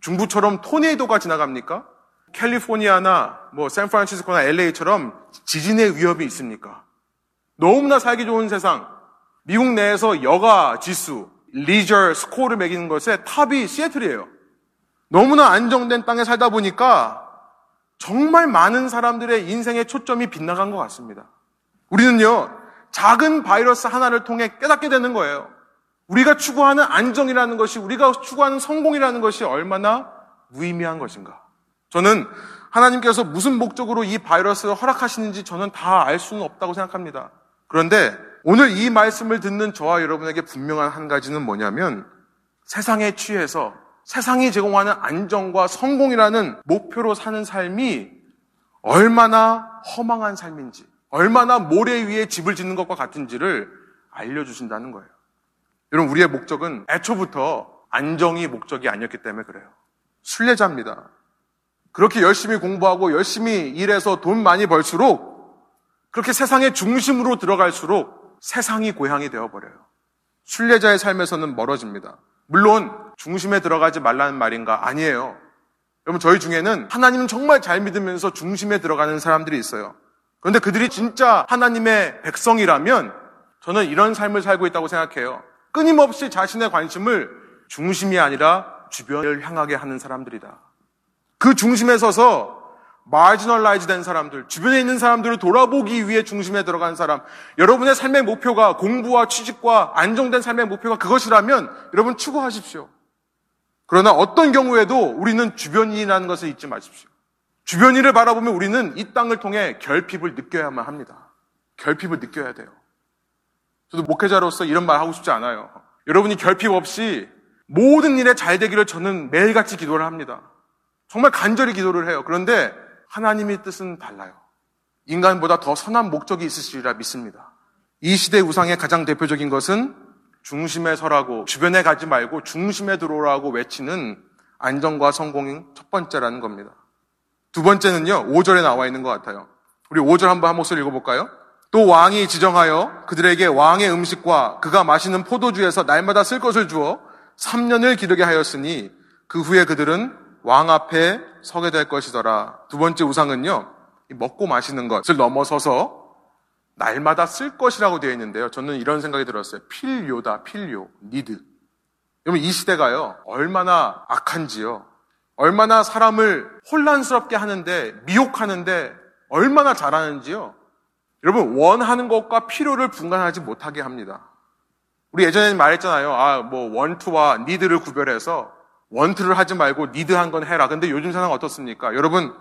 중부처럼 토네이도가 지나갑니까? 캘리포니아나 뭐 샌프란시스코나 LA처럼 지진의 위협이 있습니까? 너무나 살기 좋은 세상. 미국 내에서 여가 지수, leisure score를 매기는 것에 top이 시애틀이에요. 너무나 안정된 땅에 살다 보니까 정말 많은 사람들의 인생의 초점이 빗나간 것 같습니다. 우리는요, 작은 바이러스 하나를 통해 깨닫게 되는 거예요. 우리가 추구하는 안정이라는 것이, 우리가 추구하는 성공이라는 것이 얼마나 무의미한 것인가. 저는 하나님께서 무슨 목적으로 이 바이러스를 허락하시는지 저는 다 알 수는 없다고 생각합니다. 그런데 오늘 이 말씀을 듣는 저와 여러분에게 분명한 한 가지는 뭐냐면 세상에 취해서 세상이 제공하는 안정과 성공이라는 목표로 사는 삶이 얼마나 허망한 삶인지, 얼마나 모래 위에 집을 짓는 것과 같은지를 알려주신다는 거예요. 여러분, 우리의 목적은 애초부터 안정이 목적이 아니었기 때문에 그래요. 순례자입니다. 그렇게 열심히 공부하고 열심히 일해서 돈 많이 벌수록 그렇게 세상의 중심으로 들어갈수록 세상이 고향이 되어버려요. 순례자의 삶에서는 멀어집니다. 물론 중심에 들어가지 말라는 말인가? 아니에요. 여러분 저희 중에는 하나님은 정말 잘 믿으면서 중심에 들어가는 사람들이 있어요. 그런데 그들이 진짜 하나님의 백성이라면 저는 이런 삶을 살고 있다고 생각해요. 끊임없이 자신의 관심을 중심이 아니라 주변을 향하게 하는 사람들이다. 그 중심에 서서 마지널라이즈 된 사람들, 주변에 있는 사람들을 돌아보기 위해 중심에 들어간 사람, 여러분의 삶의 목표가 공부와 취직과 안정된 삶의 목표가 그것이라면 여러분 추구하십시오. 그러나 어떤 경우에도 우리는 주변인이라는 것을 잊지 마십시오. 주변인을 바라보면 우리는 이 땅을 통해 결핍을 느껴야만 합니다. 결핍을 느껴야 돼요. 저도 목회자로서 이런 말 하고 싶지 않아요. 여러분이 결핍 없이 모든 일에 잘 되기를 저는 매일같이 기도를 합니다. 정말 간절히 기도를 해요. 그런데 하나님의 뜻은 달라요. 인간보다 더 선한 목적이 있으시리라 믿습니다. 이 시대 우상의 가장 대표적인 것은 중심에 서라고 주변에 가지 말고 중심에 들어오라고 외치는 안정과 성공이 첫 번째라는 겁니다. 두 번째는요, 5절에 나와 있는 것 같아요. 우리 5절 한번 한 목소리 읽어볼까요? 또 왕이 지정하여 그들에게 왕의 음식과 그가 마시는 포도주에서 날마다 쓸 것을 주어 3년을 기르게 하였으니 그 후에 그들은 왕 앞에 서게 될 것이더라. 두 번째 우상은요, 먹고 마시는 것을 넘어서서 날마다 쓸 것이라고 되어 있는데요. 저는 이런 생각이 들었어요. 필요다, 필요, 니드. 여러분, 이 시대가요, 얼마나 악한지요. 얼마나 사람을 혼란스럽게 하는데, 미혹하는데, 얼마나 잘하는지요. 여러분, 원하는 것과 필요를 분간하지 못하게 합니다. 우리 예전에 말했잖아요. 아, 뭐, 원투와 니드를 구별해서 원투를 하지 말고 니드한 건 해라. 근데 요즘 세상 어떻습니까? 여러분,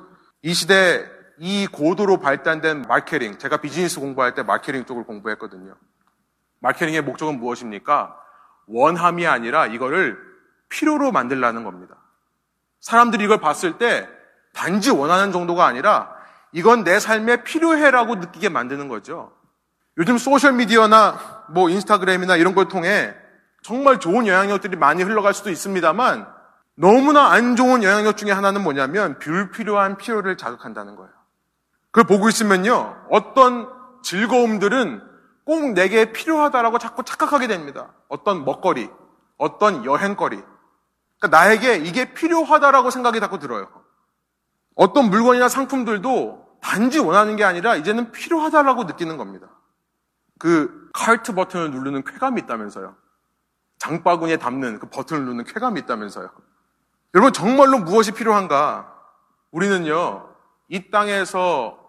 이 시대 이 고도로 발달된 마케팅, 제가 비즈니스 공부할 때 마케팅 쪽을 공부했거든요. 마케팅의 목적은 무엇입니까? 원함이 아니라 이거를 필요로 만들라는 겁니다. 사람들이 이걸 봤을 때 단지 원하는 정도가 아니라 이건 내 삶에 필요해라고 느끼게 만드는 거죠. 요즘 소셜미디어나 뭐 인스타그램이나 이런 걸 통해 정말 좋은 영향력들이 많이 흘러갈 수도 있습니다만 너무나 안 좋은 영향력 중에 하나는 뭐냐면 불필요한 필요를 자극한다는 거예요. 그걸 보고 있으면요. 어떤 즐거움들은 꼭 내게 필요하다라고 자꾸 착각하게 됩니다. 어떤 먹거리, 어떤 여행거리, 그러니까 나에게 이게 필요하다라고 생각이 자꾸 들어요. 어떤 물건이나 상품들도 단지 원하는 게 아니라 이제는 필요하다라고 느끼는 겁니다. 그 카트 버튼을 누르는 쾌감이 있다면서요. 장바구니에 담는 그 버튼을 누르는 쾌감이 있다면서요. 여러분 정말로 무엇이 필요한가? 우리는요 이 땅에서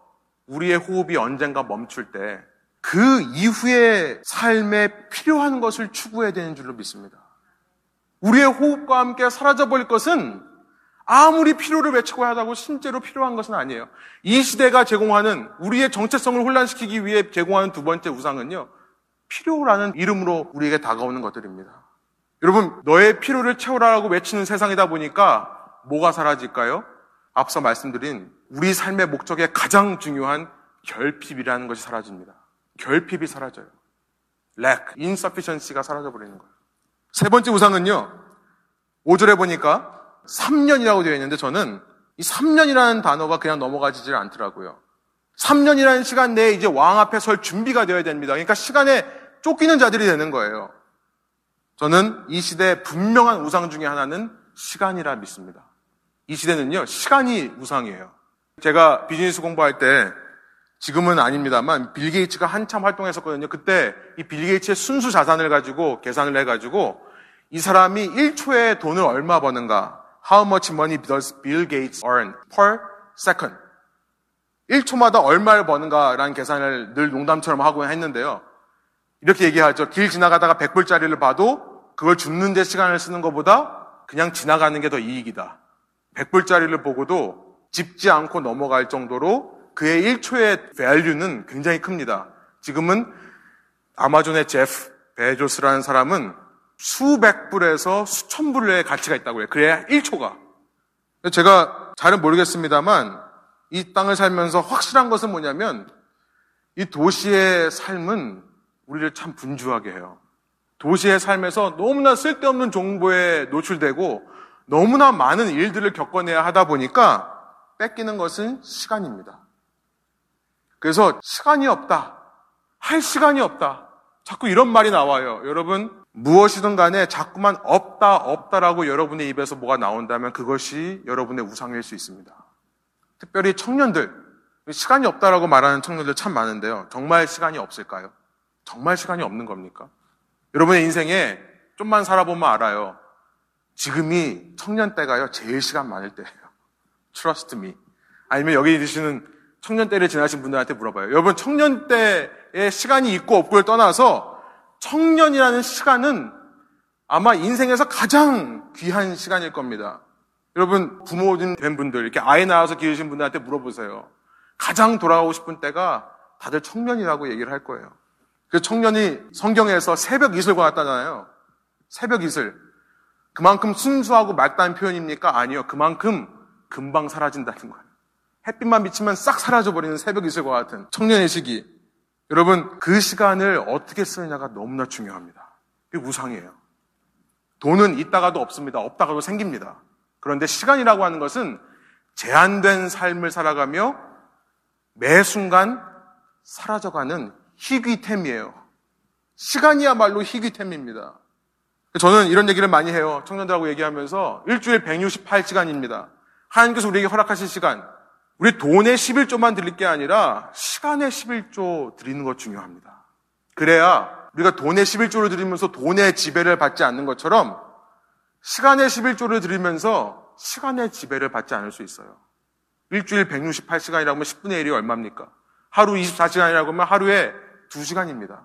우리의 호흡이 언젠가 멈출 때 그 이후의 삶에 필요한 것을 추구해야 되는 줄로 믿습니다. 우리의 호흡과 함께 사라져버릴 것은 아무리 필요를 외치고 하다고 실제로 필요한 것은 아니에요. 이 시대가 제공하는 우리의 정체성을 혼란시키기 위해 제공하는 두 번째 우상은요. 필요라는 이름으로 우리에게 다가오는 것들입니다. 여러분, 너의 필요를 채우라고 외치는 세상이다 보니까 뭐가 사라질까요? 앞서 말씀드린 우리 삶의 목적의 가장 중요한 결핍이라는 것이 사라집니다. 결핍이 사라져요. lack, insufficiency가 사라져 버리는 거예요. 세 번째 우상은요. 5절에 보니까 3년이라고 되어 있는데 저는 이 3년이라는 단어가 그냥 넘어가지질 않더라고요. 3년이라는 시간 내에 이제 왕 앞에 설 준비가 되어야 됩니다. 그러니까 시간에 쫓기는 자들이 되는 거예요. 저는 이 시대의 분명한 우상 중에 하나는 시간이라 믿습니다. 이 시대는요, 시간이 우상이에요. 제가 비즈니스 공부할 때 지금은 아닙니다만 빌 게이츠가 한참 활동했었거든요. 그때 이 빌 게이츠의 순수 자산을 가지고 계산을 해가지고 이 사람이 1초에 돈을 얼마 버는가 How much money does Bill Gates earn per second? 1초마다 얼마를 버는가라는 계산을 늘 농담처럼 하고 했는데요. 이렇게 얘기하죠. 길 지나가다가 100불짜리를 봐도 그걸 줍는 데 시간을 쓰는 것보다 그냥 지나가는 게 더 이익이다. 100불짜리를 보고도 짚지 않고 넘어갈 정도로 그의 1초의 밸류는 굉장히 큽니다. 지금은 아마존의 제프 베조스라는 사람은 수백 불에서 수천 불의 가치가 있다고 해요. 그래야 1초가. 제가 잘은 모르겠습니다만 이 땅을 살면서 확실한 것은 뭐냐면 이 도시의 삶은 우리를 참 분주하게 해요. 도시의 삶에서 너무나 쓸데없는 정보에 노출되고 너무나 많은 일들을 겪어내야 하다 보니까 뺏기는 것은 시간입니다. 그래서 시간이 없다. 할 시간이 없다. 자꾸 이런 말이 나와요. 여러분, 무엇이든 간에 자꾸만 없다, 없다라고 여러분의 입에서 뭐가 나온다면 그것이 여러분의 우상일 수 있습니다. 특별히 청년들, 시간이 없다라고 말하는 청년들 참 많은데요. 정말 시간이 없을까요? 정말 시간이 없는 겁니까? 여러분의 인생에 좀만 살아보면 알아요. 지금이 청년 때가요, 제일 시간 많을 때예요. Trust me. 아니면 여기 계시는 청년 때를 지나신 분들한테 물어봐요. 여러분, 청년 때의 시간이 있고 없고를 떠나서 청년이라는 시간은 아마 인생에서 가장 귀한 시간일 겁니다. 여러분, 부모님 된 분들, 이렇게 아이 낳아서 기르신 분들한테 물어보세요. 가장 돌아가고 싶은 때가 다들 청년이라고 얘기를 할 거예요. 그 청년이 성경에서 새벽 이슬과 같다잖아요. 새벽 이슬. 그만큼 순수하고 맑다는 표현입니까? 아니요. 그만큼 금방 사라진다는 거예요. 햇빛만 비치면 싹 사라져버리는 새벽 이슬과 같은 청년의 시기. 여러분, 그 시간을 어떻게 쓰느냐가 너무나 중요합니다. 그게 우상이에요. 돈은 있다가도 없습니다. 없다가도 생깁니다. 그런데 시간이라고 하는 것은 제한된 삶을 살아가며 매 순간 사라져가는 희귀템이에요. 시간이야말로 희귀템입니다. 저는 이런 얘기를 많이 해요. 청년들하고 얘기하면서 일주일 168시간입니다. 하나님께서 우리에게 허락하신 시간, 우리 돈의 11조만 드릴 게 아니라 시간의 11조 드리는 것 중요합니다. 그래야 우리가 돈의 11조를 드리면서 돈의 지배를 받지 않는 것처럼 시간의 11조를 드리면서 시간의 지배를 받지 않을 수 있어요. 일주일 168시간이라고 하면 10분의 1이 얼마입니까? 하루 24시간이라고 하면 하루에 2시간입니다.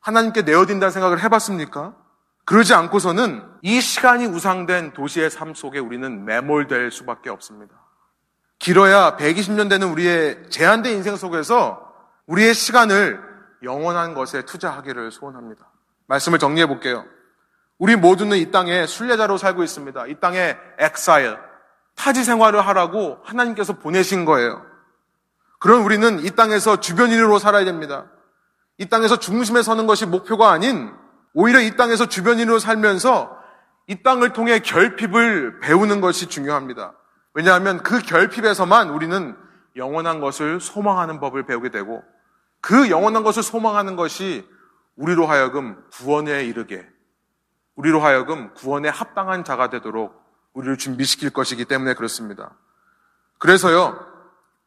하나님께 내어딘다는 생각을 해봤습니까? 그러지 않고서는 이 시간이 우상된 도시의 삶 속에 우리는 매몰될 수밖에 없습니다. 길어야 120년 되는 우리의 제한된 인생 속에서 우리의 시간을 영원한 것에 투자하기를 소원합니다. 말씀을 정리해 볼게요. 우리 모두는 이 땅에 순례자로 살고 있습니다. 이 땅에 엑사일, 타지 생활을 하라고 하나님께서 보내신 거예요. 그런 우리는 이 땅에서 주변인으로 살아야 됩니다. 이 땅에서 중심에 서는 것이 목표가 아닌 오히려 이 땅에서 주변인으로 살면서 이 땅을 통해 결핍을 배우는 것이 중요합니다. 왜냐하면 그 결핍에서만 우리는 영원한 것을 소망하는 법을 배우게 되고 그 영원한 것을 소망하는 것이 우리로 하여금 구원에 이르게 우리로 하여금 구원에 합당한 자가 되도록 우리를 준비시킬 것이기 때문에 그렇습니다. 그래서요,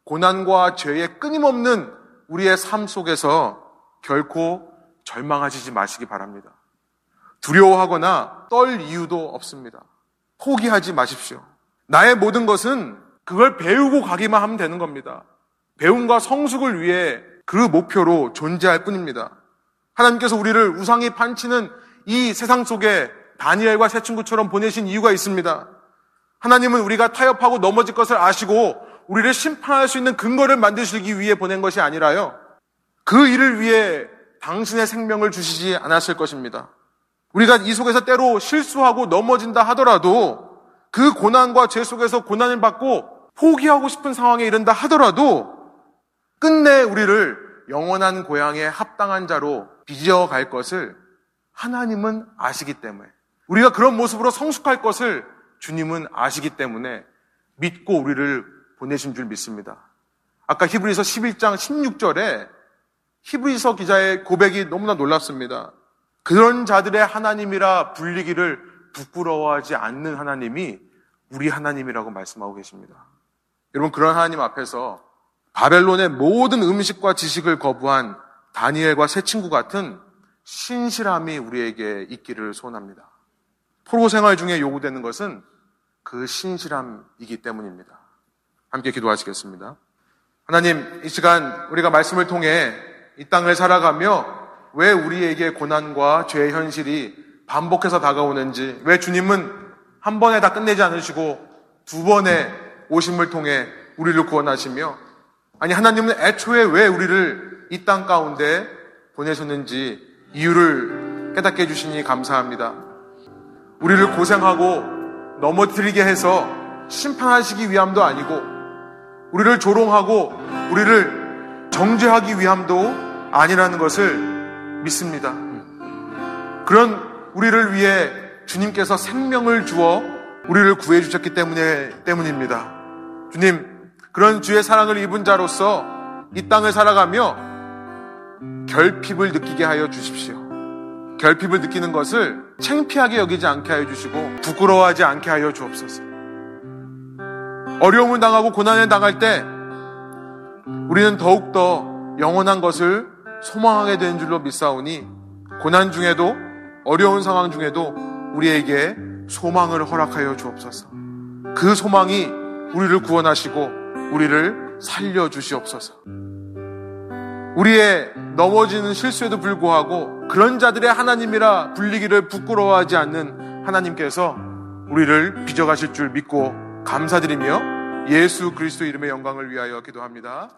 고난과 죄의 끊임없는 우리의 삶 속에서 결코 절망하시지 마시기 바랍니다. 두려워하거나 떨 이유도 없습니다. 포기하지 마십시오. 나의 모든 것은 그걸 배우고 가기만 하면 되는 겁니다. 배움과 성숙을 위해 그 목표로 존재할 뿐입니다. 하나님께서 우리를 우상이 판치는 이 세상 속에 다니엘과 새 친구처럼 보내신 이유가 있습니다. 하나님은 우리가 타협하고 넘어질 것을 아시고 우리를 심판할 수 있는 근거를 만드시기 위해 보낸 것이 아니라요. 그 일을 위해 당신의 생명을 주시지 않았을 것입니다. 우리가 이 속에서 때로 실수하고 넘어진다 하더라도 그 고난과 죄 속에서 고난을 받고 포기하고 싶은 상황에 이른다 하더라도 끝내 우리를 영원한 고향에 합당한 자로 빚어갈 것을 하나님은 아시기 때문에 우리가 그런 모습으로 성숙할 것을 주님은 아시기 때문에 믿고 우리를 보내신 줄 믿습니다. 아까 히브리서 11장 16절에 히브리서 기자의 고백이 너무나 놀랍습니다. 그런 자들의 하나님이라 불리기를 부끄러워하지 않는 하나님이 우리 하나님이라고 말씀하고 계십니다. 여러분 그런 하나님 앞에서 바벨론의 모든 음식과 지식을 거부한 다니엘과 새 친구 같은 신실함이 우리에게 있기를 소원합니다. 포로 생활 중에 요구되는 것은 그 신실함이기 때문입니다. 함께 기도하시겠습니다. 하나님, 이 시간 우리가 말씀을 통해 이 땅을 살아가며 왜 우리에게 고난과 죄의 현실이 반복해서 다가오는지, 왜 주님은 한 번에 다 끝내지 않으시고 두 번의 오심을 통해 우리를 구원하시며, 아니, 하나님은 애초에 왜 우리를 이 땅 가운데 보내셨는지 이유를 깨닫게 해주시니 감사합니다. 우리를 고생하고 넘어뜨리게 해서 심판하시기 위함도 아니고, 우리를 조롱하고, 우리를 정죄하기 위함도 아니라는 것을 믿습니다. 그런 우리를 위해 주님께서 생명을 주어 우리를 구해 주셨기 때문에 때문입니다. 주님, 그런 주의 사랑을 입은 자로서 이 땅을 살아가며 결핍을 느끼게 하여 주십시오. 결핍을 느끼는 것을 창피하게 여기지 않게 하여 주시고 부끄러워하지 않게 하여 주옵소서. 어려움을 당하고 고난을 당할 때 우리는 더욱더 영원한 것을 소망하게 된 줄로 믿사오니 고난 중에도 어려운 상황 중에도 우리에게 소망을 허락하여 주옵소서. 그 소망이 우리를 구원하시고 우리를 살려 주시옵소서. 우리의 넘어지는 실수에도 불구하고 그런 자들의 하나님이라 불리기를 부끄러워하지 않는 하나님께서 우리를 빚어가실 줄 믿고 감사드리며 예수 그리스도 이름의 영광을 위하여 기도합니다.